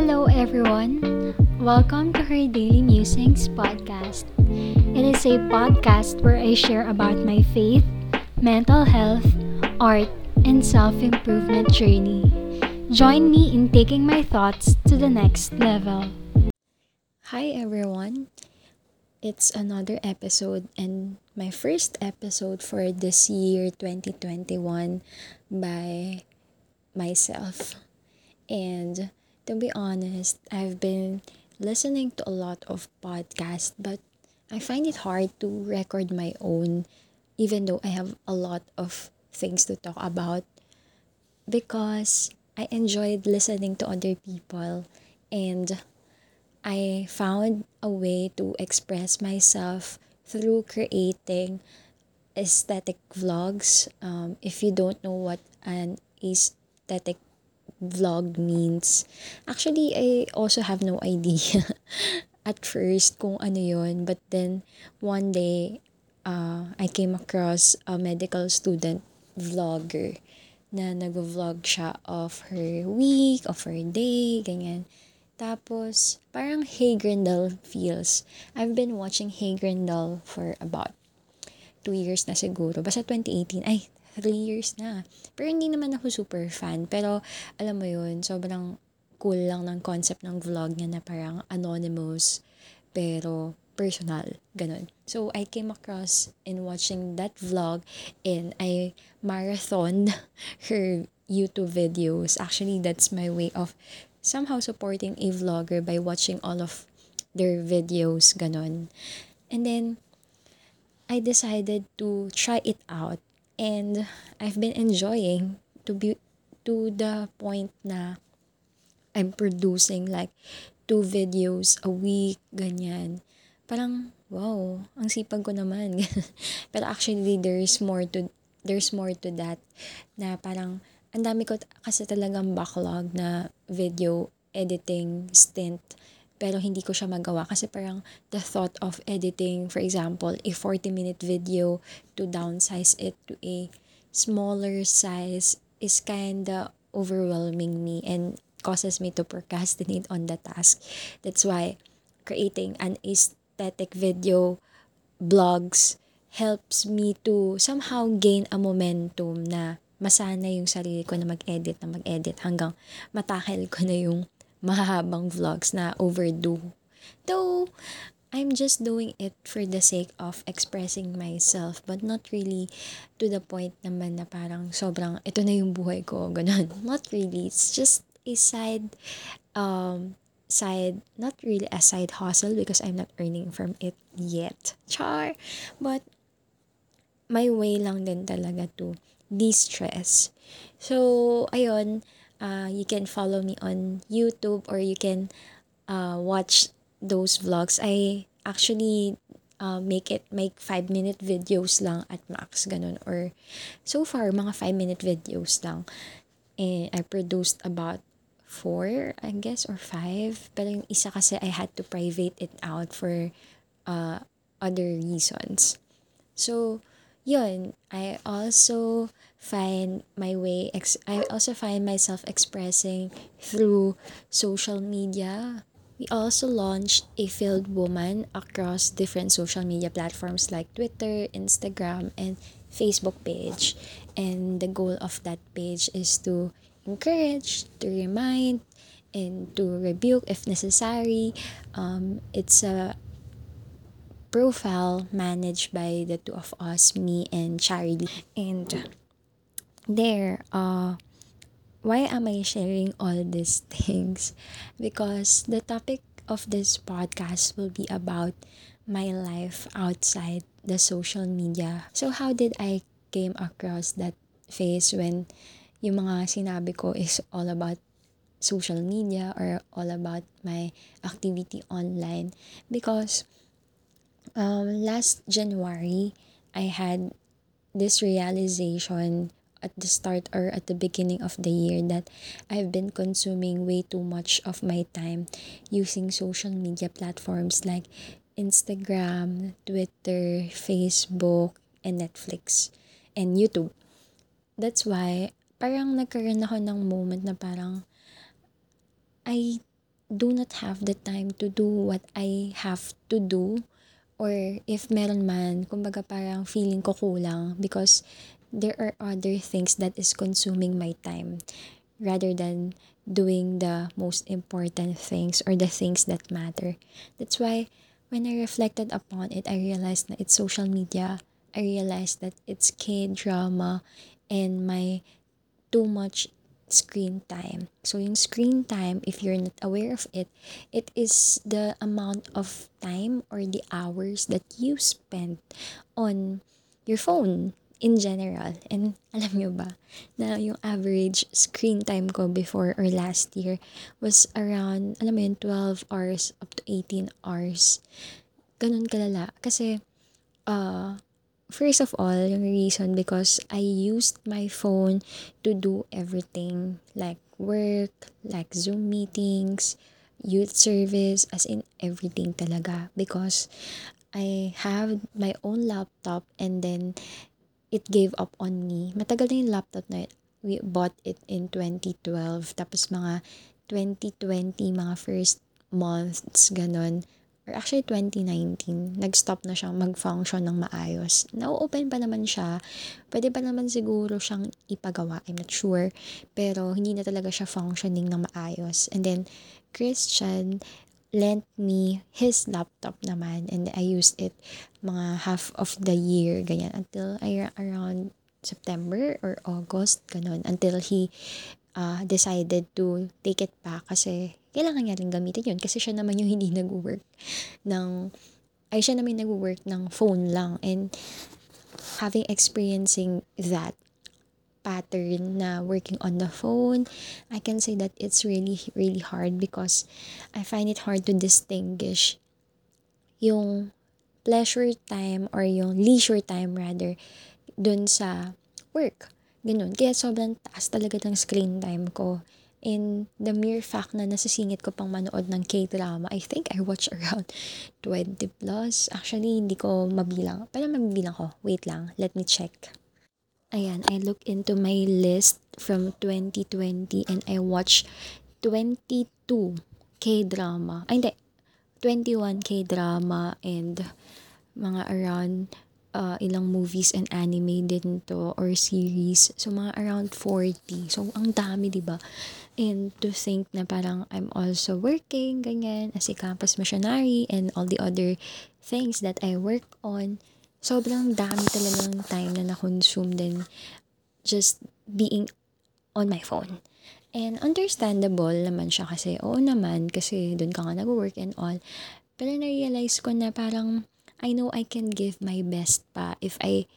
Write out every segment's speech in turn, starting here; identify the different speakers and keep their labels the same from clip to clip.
Speaker 1: Hello, everyone. Welcome to her Daily Musings podcast. It is a podcast where I share about my faith, mental health, art, and self improvement journey. Join me in taking my thoughts to the next level.
Speaker 2: Hi, everyone. It's another episode and my first episode for this year 2021 by myself. And to be honest, I've been listening to a lot of podcasts, but I find it hard to record my own, even though I have a lot of things to talk about, because I enjoyed listening to other people and I found a way to express myself through creating aesthetic vlogs. Um, if you don't know what an aesthetic vlog means. Actually, I also have no idea at first kung ano yon But then, one day, uh, I came across a medical student vlogger na nag-vlog siya of her week, of her day, ganyan. Tapos, parang Hey Grindel feels. I've been watching Hey Grindel for about two years na siguro. Basta 2018. Ay, 3 years na. Pero hindi naman ako super fan. Pero alam mo yun, sobrang cool lang ng concept ng vlog niya na parang anonymous pero personal. Ganun. So, I came across in watching that vlog and I marathoned her YouTube videos. Actually, that's my way of somehow supporting a vlogger by watching all of their videos. Ganun. And then, I decided to try it out And I've been enjoying to be to the point na I'm producing like two videos a week, ganyan. Parang, wow, ang sipag ko naman. Pero actually, there's more to, there's more to that. Na parang, ang dami ko kasi talagang backlog na video editing stint pero hindi ko siya magawa kasi parang the thought of editing, for example, a 40-minute video to downsize it to a smaller size is kinda overwhelming me and causes me to procrastinate on the task. That's why creating an aesthetic video blogs helps me to somehow gain a momentum na masana yung sarili ko na mag-edit na mag-edit hanggang matakil ko na yung mahahabang vlogs na overdue. Though, I'm just doing it for the sake of expressing myself but not really to the point naman na parang sobrang ito na yung buhay ko, ganun. Not really. It's just a side, um, side, not really a side hustle because I'm not earning from it yet. Char! But, my way lang din talaga to de-stress. So, ayun, uh, you can follow me on YouTube or you can uh, watch those vlogs. I actually uh, make it make 5 minute videos lang at max ganun. Or so far mga 5 minute videos lang. And I produced about 4 I guess or 5 pero yung isa kasi I had to private it out for uh, other reasons. So yun I also find my way ex- I also find myself expressing through social media. We also launched a Field Woman across different social media platforms like Twitter, Instagram, and Facebook page. And the goal of that page is to encourage, to remind, and to rebuke if necessary. Um, it's a profile managed by the two of us, me and Charlie. And there, uh, why am I sharing all these things? Because the topic of this podcast will be about my life outside the social media. So how did I came across that phase when yung mga sinabi ko is all about social media or all about my activity online because um, last January I had this realization at the start or at the beginning of the year that I've been consuming way too much of my time using social media platforms like Instagram, Twitter, Facebook, and Netflix, and YouTube. That's why, parang nagkaroon ako ng moment na parang, I do not have the time to do what I have to do or if meron man, kumbaga parang feeling ko kulang because there are other things that is consuming my time rather than doing the most important things or the things that matter. That's why when I reflected upon it, I realized that it's social media. I realized that it's K-drama and my too much screen time. So yung screen time, if you're not aware of it, it is the amount of time or the hours that you spend on your phone in general. And alam nyo ba, na yung average screen time ko before or last year was around, alam mo yun, 12 hours up to 18 hours. Ganun kalala. Kasi, uh, First of all, yung reason because I used my phone to do everything like work, like Zoom meetings, youth service, as in everything talaga. Because I have my own laptop and then it gave up on me. Matagal na yung laptop na yun. We bought it in 2012. Tapos mga 2020, mga first months, ganun actually 2019, nag-stop na siyang mag-function ng maayos. Na-open pa naman siya. Pwede pa naman siguro siyang ipagawa. I'm not sure. Pero hindi na talaga siya functioning ng maayos. And then, Christian lent me his laptop naman and I used it mga half of the year, ganyan, until around September or August, ganun, until he uh, decided to take it back kasi kailangan niya rin gamitin yun kasi siya naman yung hindi nag-work ng, ay siya naman nag-work ng phone lang and having experiencing that pattern na working on the phone, I can say that it's really, really hard because I find it hard to distinguish yung pleasure time or yung leisure time rather dun sa work. Ganun. Kaya sobrang taas talaga ng screen time ko. And the mere fact na nasisingit ko pang manood ng K-drama, I think I watch around 20 plus. Actually, hindi ko mabilang. Pero mabibilang ko. Wait lang. Let me check. Ayan, I look into my list from 2020 and I watch 22 K-drama. Ay, hindi. 21 K-drama and mga around uh, ilang movies and anime din to or series. So, mga around 40. So, ang dami, di ba? And to think na parang I'm also working, ganyan, as a campus missionary and all the other things that I work on. Sobrang dami talagang time na na-consume din just being on my phone. And understandable naman siya kasi, oo naman, kasi doon ka nga nag-work and all. Pero na-realize ko na parang I know I can give my best pa if I,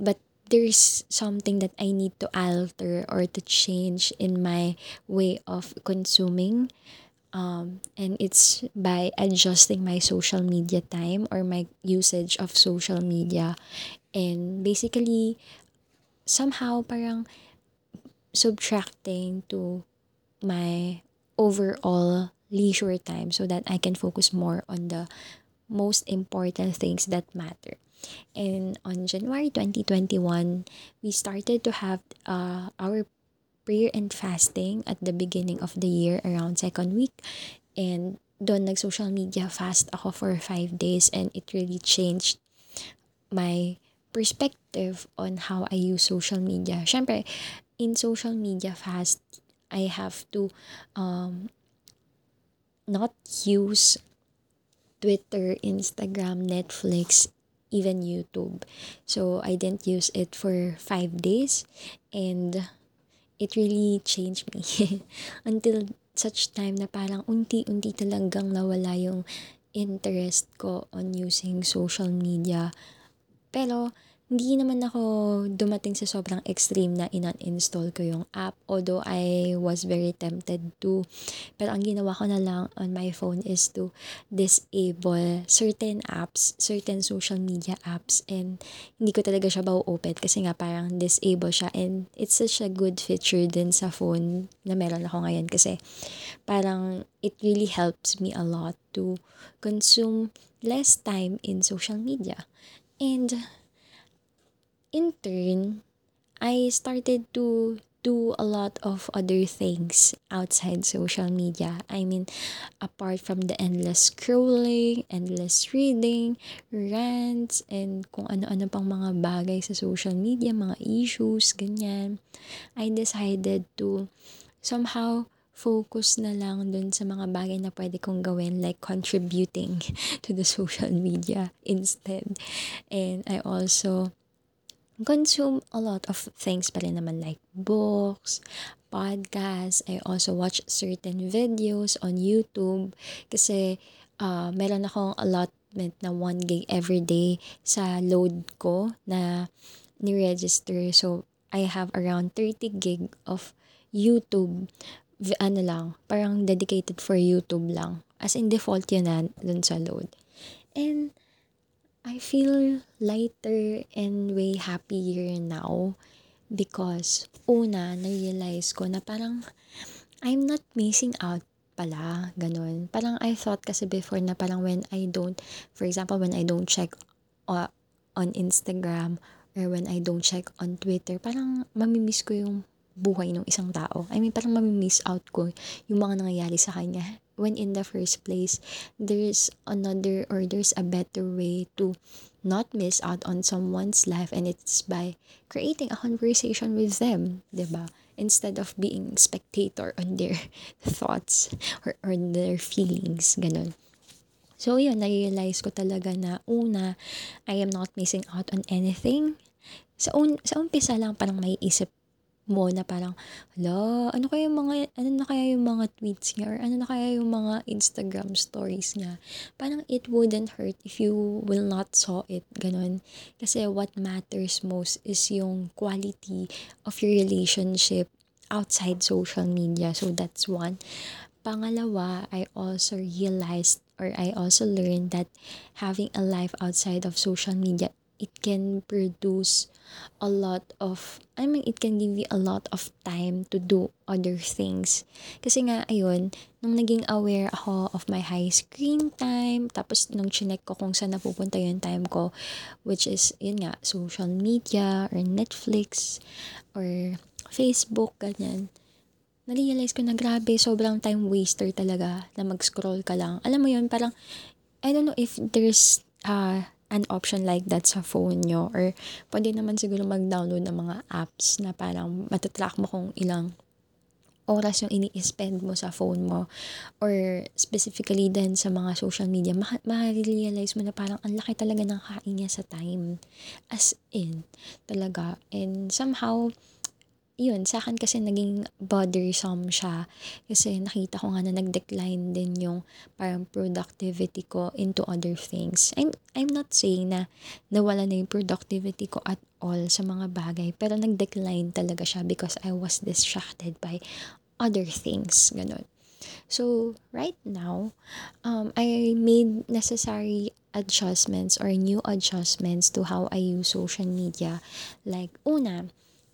Speaker 2: but there's something that I need to alter or to change in my way of consuming. Um, and it's by adjusting my social media time or my usage of social media. And basically, somehow parang subtracting to my overall leisure time so that I can focus more on the most important things that matter. And on January 2021, we started to have uh, our prayer and fasting at the beginning of the year around second week. And doon nag-social media fast ako for five days and it really changed my perspective on how I use social media. Siyempre, in social media fast, I have to um, not use Twitter, Instagram, Netflix, even YouTube. So I didn't use it for five days and it really changed me until such time na parang unti-unti talagang nawala yung interest ko on using social media. Pero hindi naman ako dumating sa sobrang extreme na in-uninstall ko yung app. Although I was very tempted to. Pero ang ginawa ko na lang on my phone is to disable certain apps, certain social media apps. And hindi ko talaga siya ba-open kasi nga parang disable siya. And it's such a good feature din sa phone na meron ako ngayon kasi parang it really helps me a lot to consume less time in social media. And in turn, I started to do a lot of other things outside social media. I mean, apart from the endless scrolling, endless reading, rants, and kung ano-ano pang mga bagay sa social media, mga issues, ganyan, I decided to somehow focus na lang dun sa mga bagay na pwede kong gawin like contributing to the social media instead. And I also consume a lot of things pa rin naman like books, podcasts. I also watch certain videos on YouTube kasi uh, meron akong allotment na 1 gig every day sa load ko na ni-register. So, I have around 30 gig of YouTube ano lang, parang dedicated for YouTube lang. As in default yun na dun sa load. And I feel lighter and way happier now because una, na-realize ko na parang I'm not missing out pala, ganun. Parang I thought kasi before na parang when I don't, for example, when I don't check on Instagram or when I don't check on Twitter, parang mamimiss ko yung buhay ng isang tao. I mean, parang mamimiss out ko yung mga nangyayari sa kanya when in the first place there's another or there's a better way to not miss out on someone's life and it's by creating a conversation with them, 'di ba? Instead of being spectator on their thoughts or on their feelings, ganun. So, yun, na-realize ko talaga na una, I am not missing out on anything. Sa, un sa umpisa lang, parang may isip mo na parang, hala, ano kaya yung mga, ano na kaya yung mga tweets niya or ano na kaya yung mga Instagram stories niya. Parang it wouldn't hurt if you will not saw it, ganun. Kasi what matters most is yung quality of your relationship outside social media. So that's one. Pangalawa, I also realized or I also learned that having a life outside of social media it can produce a lot of, I mean, it can give you a lot of time to do other things. Kasi nga, ayun, nung naging aware ako of my high screen time, tapos nung chinek ko kung saan napupunta yung time ko, which is, yun nga, social media, or Netflix, or Facebook, ganyan. Na-realize ko na grabe, sobrang time waster talaga na mag-scroll ka lang. Alam mo yun, parang, I don't know if there's uh, an option like that sa phone nyo or pwede naman siguro mag-download ng mga apps na parang matatrack mo kung ilang oras yung ini-spend mo sa phone mo or specifically din sa mga social media, ma- ma-realize mo na parang ang laki talaga ng kain niya sa time. As in, talaga. And somehow, yun, sa akin kasi naging bothersome siya. Kasi nakita ko nga na nag-decline din yung parang productivity ko into other things. I'm, I'm not saying na nawala na yung productivity ko at all sa mga bagay. Pero nag-decline talaga siya because I was distracted by other things. Ganun. So, right now, um, I made necessary adjustments or new adjustments to how I use social media. Like, una,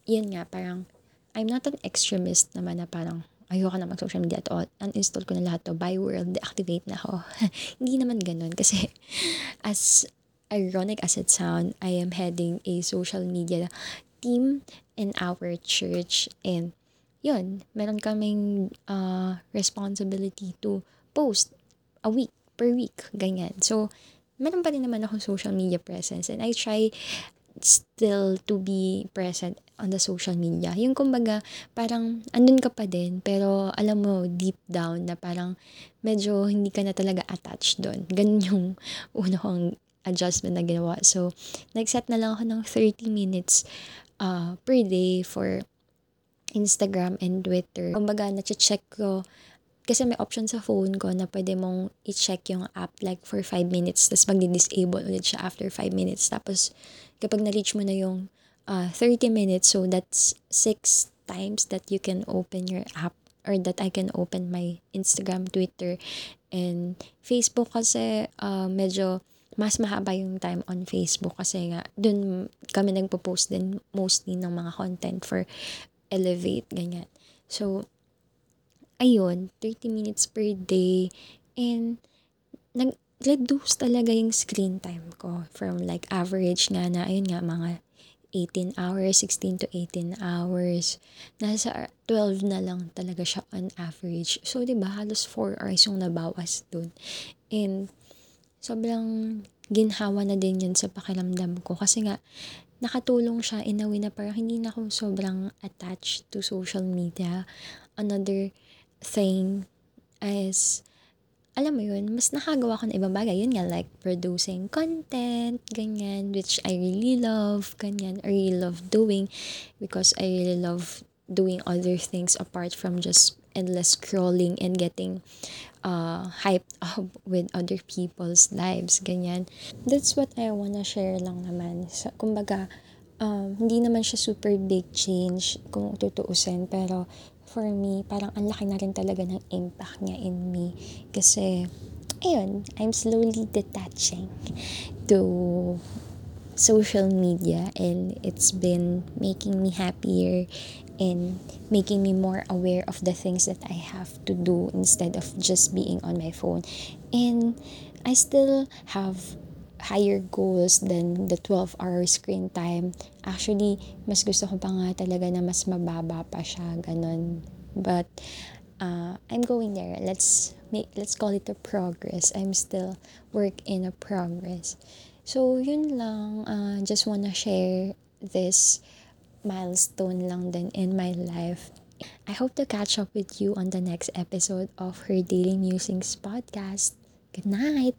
Speaker 2: yun nga, parang, I'm not an extremist naman na parang, ayoko na mag-social media at all. Uninstall ko na lahat to. By world, deactivate na ako. Hindi naman ganun. Kasi, as ironic as it sound, I am heading a social media team in our church. And, yun, meron kaming uh, responsibility to post a week, per week, ganyan. So, meron pa rin naman ako social media presence. And I try still to be present on the social media. Yung kumbaga, parang andun ka pa din, pero alam mo deep down na parang medyo hindi ka na talaga attached doon. Ganun yung una kong adjustment na ginawa. So, nag-set na lang ako ng 30 minutes uh, per day for Instagram and Twitter. Kumbaga, na-check ko kasi may option sa phone ko na pwede mong i-check yung app like for 5 minutes tapos magdi-disable ulit siya after 5 minutes. Tapos kapag na-reach mo na yung uh, 30 minutes, so that's 6 times that you can open your app or that I can open my Instagram, Twitter, and Facebook kasi uh, medyo mas mahaba yung time on Facebook kasi nga dun kami nagpo-post din mostly ng mga content for Elevate, ganyan. So, ayun, 30 minutes per day. And, nag-reduce talaga yung screen time ko from like average nga na, ayun nga, mga 18 hours, 16 to 18 hours. Nasa 12 na lang talaga siya on average. So, di ba, halos 4 hours yung nabawas dun. And, sobrang ginhawa na din yun sa pakiramdam ko. Kasi nga, nakatulong siya in a way na parang hindi na ako sobrang attached to social media. Another thing is, alam mo yun, mas nakagawa ko ng ibang bagay. Yun nga, like producing content, ganyan, which I really love, ganyan, I really love doing because I really love doing other things apart from just endless scrolling and getting uh, hyped up with other people's lives, ganyan. That's what I wanna share lang naman. Sa, kumbaga, um, hindi naman siya super big change kung tutuusin, pero for me, parang ang laki na rin talaga ng impact niya in me. Kasi, ayun, I'm slowly detaching to social media and it's been making me happier and making me more aware of the things that I have to do instead of just being on my phone. And I still have higher goals than the 12 hour screen time. Actually, mas gusto ko pa nga talaga na mas mababa pa siya, ganun. But, uh, I'm going there. Let's make, let's call it a progress. I'm still work in a progress. So, yun lang. Uh, just wanna share this milestone lang din in my life. I hope to catch up with you on the next episode of her Daily Musings podcast. Good night!